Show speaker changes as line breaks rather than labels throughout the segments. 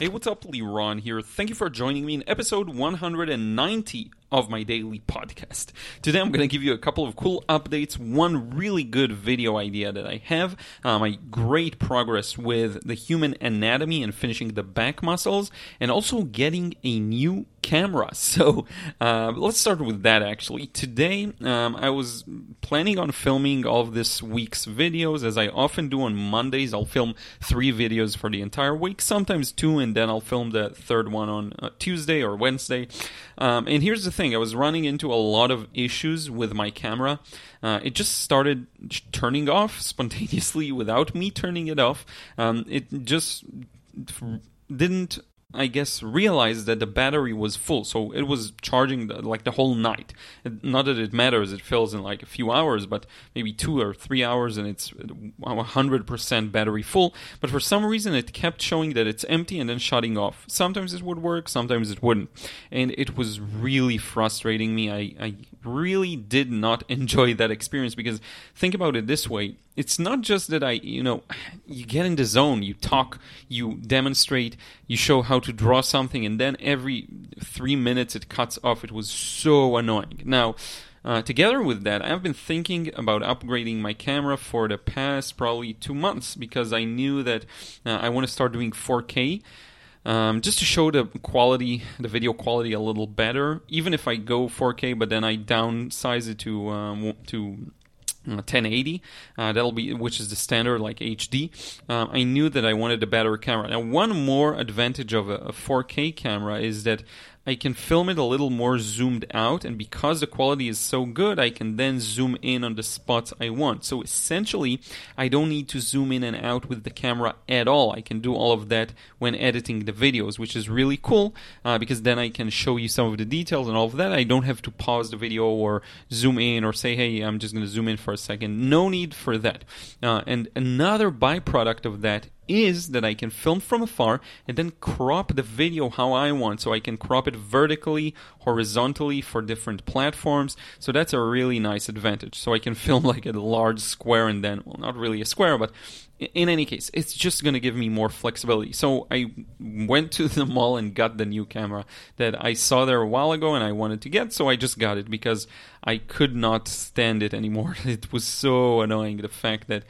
Hey, what's up, Ron here. Thank you for joining me in episode 190 of my daily podcast. Today I'm going to give you a couple of cool updates, one really good video idea that I have, uh, my great progress with the human anatomy and finishing the back muscles, and also getting a new camera. So uh, let's start with that actually. Today um, I was planning on filming all of this week's videos as I often do on Mondays. I'll film three videos for the entire week, sometimes two, and then I'll film the third one on uh, Tuesday or Wednesday. Um, and here's the thing I was running into a lot of issues with my camera. Uh, it just started turning off spontaneously without me turning it off. Um, it just didn't I guess, realized that the battery was full, so it was charging the, like the whole night. It, not that it matters; it fills in like a few hours, but maybe two or three hours, and it's 100% battery full. But for some reason, it kept showing that it's empty and then shutting off. Sometimes it would work, sometimes it wouldn't, and it was really frustrating me. I, I really did not enjoy that experience because think about it this way it's not just that I, you know, you get in the zone, you talk, you demonstrate, you show how to draw something, and then every three minutes it cuts off. It was so annoying. Now, uh, together with that, I've been thinking about upgrading my camera for the past probably two months because I knew that uh, I want to start doing 4K. Um, just to show the quality, the video quality a little better. Even if I go 4K, but then I downsize it to um, to 1080 uh, uh, that'll be which is the standard like hd uh, i knew that i wanted a better camera. Now one more advantage of a, a 4k camera is that I can film it a little more zoomed out, and because the quality is so good, I can then zoom in on the spots I want. So essentially, I don't need to zoom in and out with the camera at all. I can do all of that when editing the videos, which is really cool uh, because then I can show you some of the details and all of that. I don't have to pause the video or zoom in or say, hey, I'm just going to zoom in for a second. No need for that. Uh, and another byproduct of that is that I can film from afar and then crop the video how I want. So I can crop it vertically, horizontally for different platforms. So that's a really nice advantage. So I can film like a large square and then, well, not really a square, but in any case, it's just going to give me more flexibility. So I went to the mall and got the new camera that I saw there a while ago and I wanted to get. So I just got it because I could not stand it anymore. It was so annoying the fact that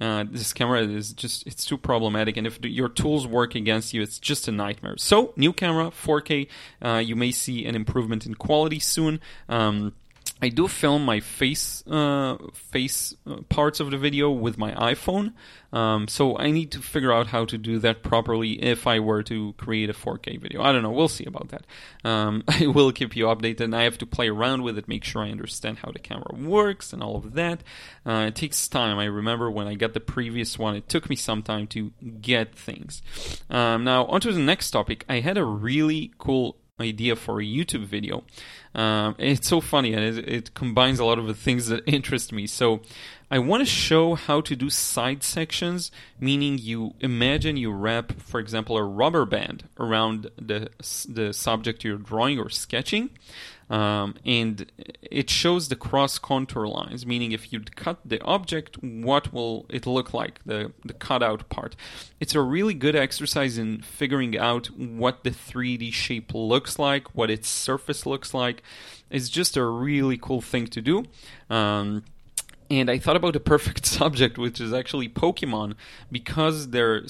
uh, this camera is just it's too problematic and if your tools work against you it's just a nightmare. So new camera 4k uh, you may see an improvement in quality soon. Um, I do film my face uh, face uh, parts of the video with my iPhone, um, so I need to figure out how to do that properly if I were to create a 4K video. I don't know. We'll see about that. Um, I will keep you updated, and I have to play around with it, make sure I understand how the camera works and all of that. Uh, it takes time. I remember when I got the previous one, it took me some time to get things. Um, now, onto the next topic. I had a really cool idea for a YouTube video. Um, it's so funny and it, it, combines a lot of the things that interest me. So I want to show how to do side sections, meaning you imagine you wrap, for example, a rubber band around the the subject you're drawing or sketching. Um, and it shows the cross contour lines, meaning if you'd cut the object, what will it look like, the, the cutout part. It's a really good exercise in figuring out what the 3D shape looks like, what its surface looks like. It's just a really cool thing to do. Um, and I thought about a perfect subject, which is actually Pokemon, because they're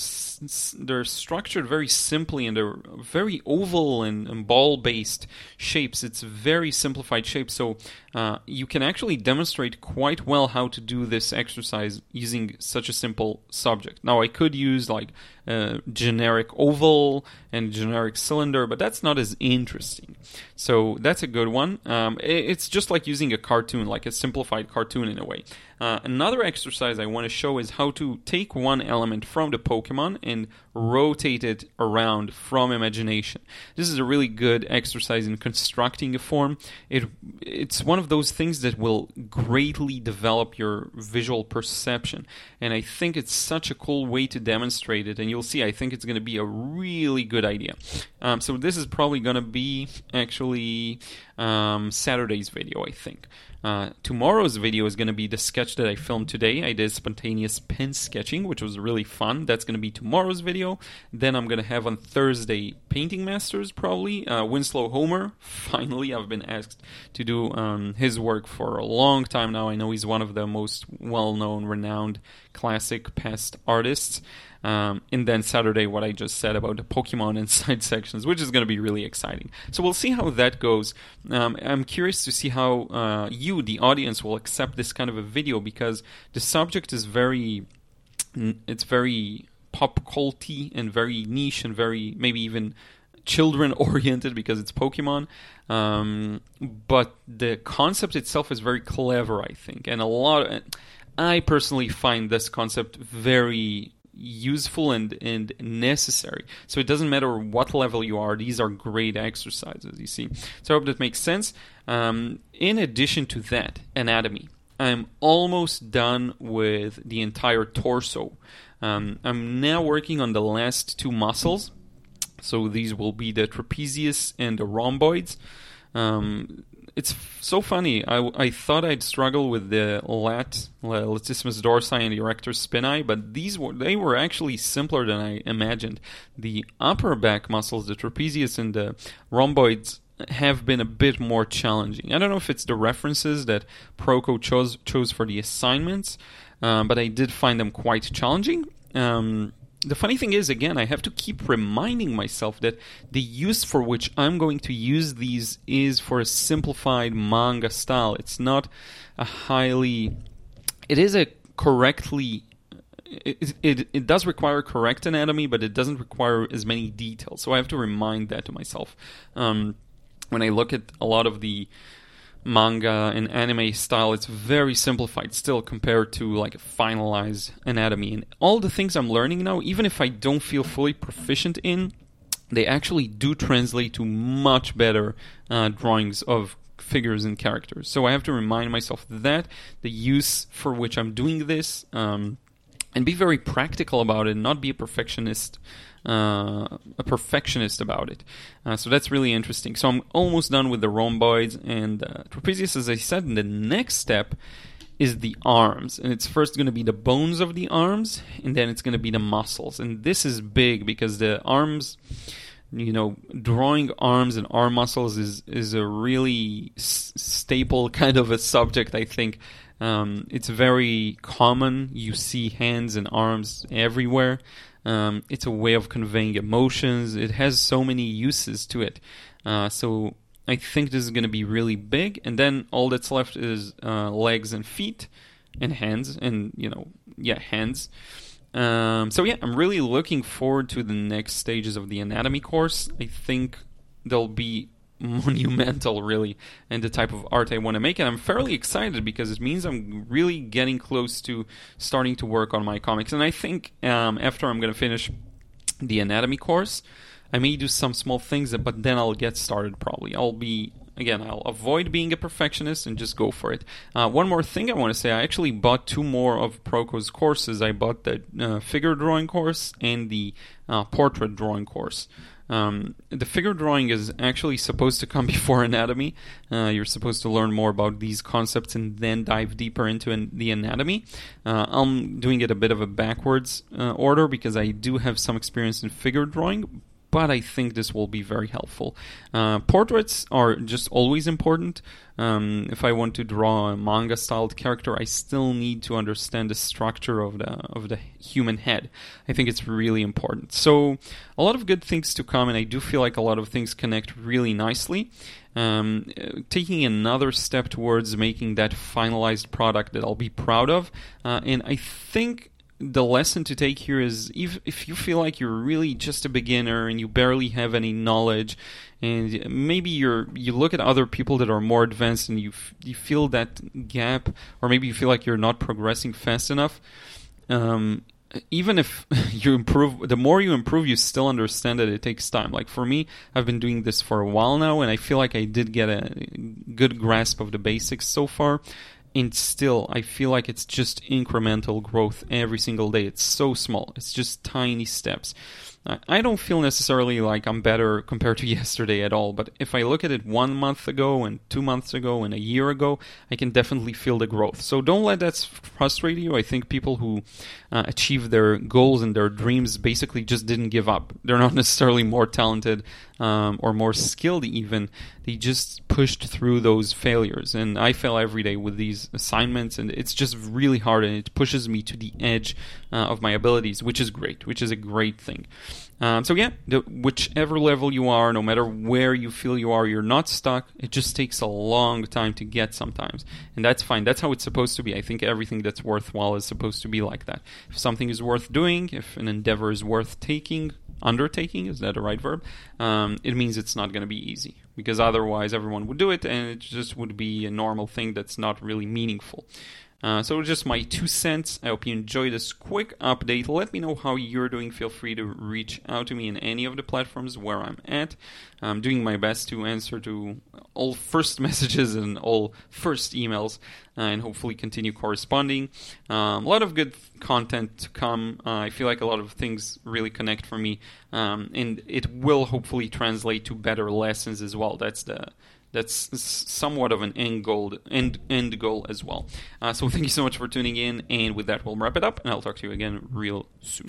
they're structured very simply and they're very oval and, and ball based shapes. It's a very simplified shape, so uh, you can actually demonstrate quite well how to do this exercise using such a simple subject. Now, I could use like a generic oval and generic cylinder, but that's not as interesting. So that's a good one. Um, it's just like using a cartoon, like a simplified cartoon in a way. Uh, another exercise I want to show is how to take one element from the Pokemon and rotate it around from imagination. This is a really good exercise in constructing a form. It it's one of those things that will greatly develop your visual perception, and I think it's such a cool way to demonstrate it. And you'll see, I think it's going to be a really good idea. Um, so this is probably going to be actually um, Saturday's video, I think. Uh, tomorrow's video is going to be the sketch that I filmed today. I did spontaneous pen sketching, which was really fun. That's going to be tomorrow's video. Then I'm going to have on Thursday Painting Masters, probably. Uh, Winslow Homer. Finally, I've been asked to do um, his work for a long time now. I know he's one of the most well known, renowned classic past artists. Um, and then Saturday, what I just said about the Pokemon inside sections, which is going to be really exciting. So we'll see how that goes. Um, I'm curious to see how uh, you, the audience, will accept this kind of a video because the subject is very, it's very pop culty and very niche and very maybe even children oriented because it's Pokemon. Um, but the concept itself is very clever, I think, and a lot. Of, I personally find this concept very useful and, and necessary. So it doesn't matter what level you are, these are great exercises, you see. So I hope that makes sense. Um, in addition to that, anatomy. I'm almost done with the entire torso. Um, I'm now working on the last two muscles. So these will be the trapezius and the rhomboids. Um, it's so funny. I, I thought I'd struggle with the lat, latissimus dorsi, and erector spinae, but these were they were actually simpler than I imagined. The upper back muscles, the trapezius and the rhomboids, have been a bit more challenging. I don't know if it's the references that Proko chose chose for the assignments, um, but I did find them quite challenging. Um, the funny thing is, again, I have to keep reminding myself that the use for which I'm going to use these is for a simplified manga style. It's not a highly. It is a correctly. It, it, it does require correct anatomy, but it doesn't require as many details. So I have to remind that to myself. Um, when I look at a lot of the manga and anime style it's very simplified still compared to like finalized anatomy. And all the things i'm learning now even if i don't feel fully proficient in they actually do translate to much better uh, drawings of figures and characters. So i have to remind myself that the use for which i'm doing this um, and be very practical about it not be a perfectionist a perfectionist about it. Uh, so that's really interesting. So I'm almost done with the rhomboids and uh, trapezius, as I said. The next step is the arms, and it's first going to be the bones of the arms, and then it's going to be the muscles. And this is big because the arms you know, drawing arms and arm muscles is is a really s- staple kind of a subject. I think um, it's very common. You see hands and arms everywhere. Um, it's a way of conveying emotions. It has so many uses to it. Uh, so I think this is going to be really big. And then all that's left is uh, legs and feet and hands and, you know, yeah, hands. Um, so yeah, I'm really looking forward to the next stages of the anatomy course. I think there'll be monumental, really, and the type of art I want to make. And I'm fairly excited because it means I'm really getting close to starting to work on my comics. And I think um, after I'm going to finish the anatomy course, I may do some small things, but then I'll get started probably. I'll be again, I'll avoid being a perfectionist and just go for it. Uh, one more thing I want to say I actually bought two more of Proko's courses. I bought the uh, figure drawing course and the uh, portrait drawing course. Um, the figure drawing is actually supposed to come before anatomy. Uh, you're supposed to learn more about these concepts and then dive deeper into an- the anatomy. Uh, I'm doing it a bit of a backwards uh, order because I do have some experience in figure drawing, but I think this will be very helpful. Uh, portraits are just always important. Um, if I want to draw a manga styled character, I still need to understand the structure of the of the human head. I think it's really important. So a lot of good things to come, and I do feel like a lot of things connect really nicely. Um, taking another step towards making that finalized product that I'll be proud of, uh, and I think the lesson to take here is if, if you feel like you're really just a beginner and you barely have any knowledge and maybe you're you look at other people that are more advanced and you f- you feel that gap or maybe you feel like you're not progressing fast enough um, even if you improve the more you improve you still understand that it takes time. Like for me i've been doing this for a while now and i feel like i did get a good grasp of the basics so far and still i feel like it's just incremental growth every single day. It's so small. It's just tiny steps I don't feel necessarily like I'm better compared to yesterday at all, but if I look at it one month ago and two months ago and a year ago, I can definitely feel the growth. So don't let that frustrate you. I think people who uh, achieve their goals and their dreams basically just didn't give up. They're not necessarily more talented um, or more skilled, even. They just pushed through those failures. And I fail every day with these assignments, and it's just really hard and it pushes me to the edge uh, of my abilities, which is great, which is a great thing. Um, so yeah, the, whichever level you are, no matter where you feel you are, you're not stuck. It just takes a long time to get sometimes, and that's fine. That's how it's supposed to be. I think everything that's worthwhile is supposed to be like that. If something is worth doing, if an endeavor is worth taking, undertaking is that a right verb? Um, it means it's not going to be easy because otherwise everyone would do it, and it just would be a normal thing that's not really meaningful. Uh, so just my two cents. I hope you enjoyed this quick update. Let me know how you're doing. Feel free to reach out to me in any of the platforms where I'm at. I'm doing my best to answer to all first messages and all first emails, uh, and hopefully continue corresponding. Um, a lot of good content to come. Uh, I feel like a lot of things really connect for me, um, and it will hopefully translate to better lessons as well. That's the that's somewhat of an end goal, end, end goal as well. Uh, so thank you so much for tuning in, and with that, we'll wrap it up, and I'll talk to you again real soon.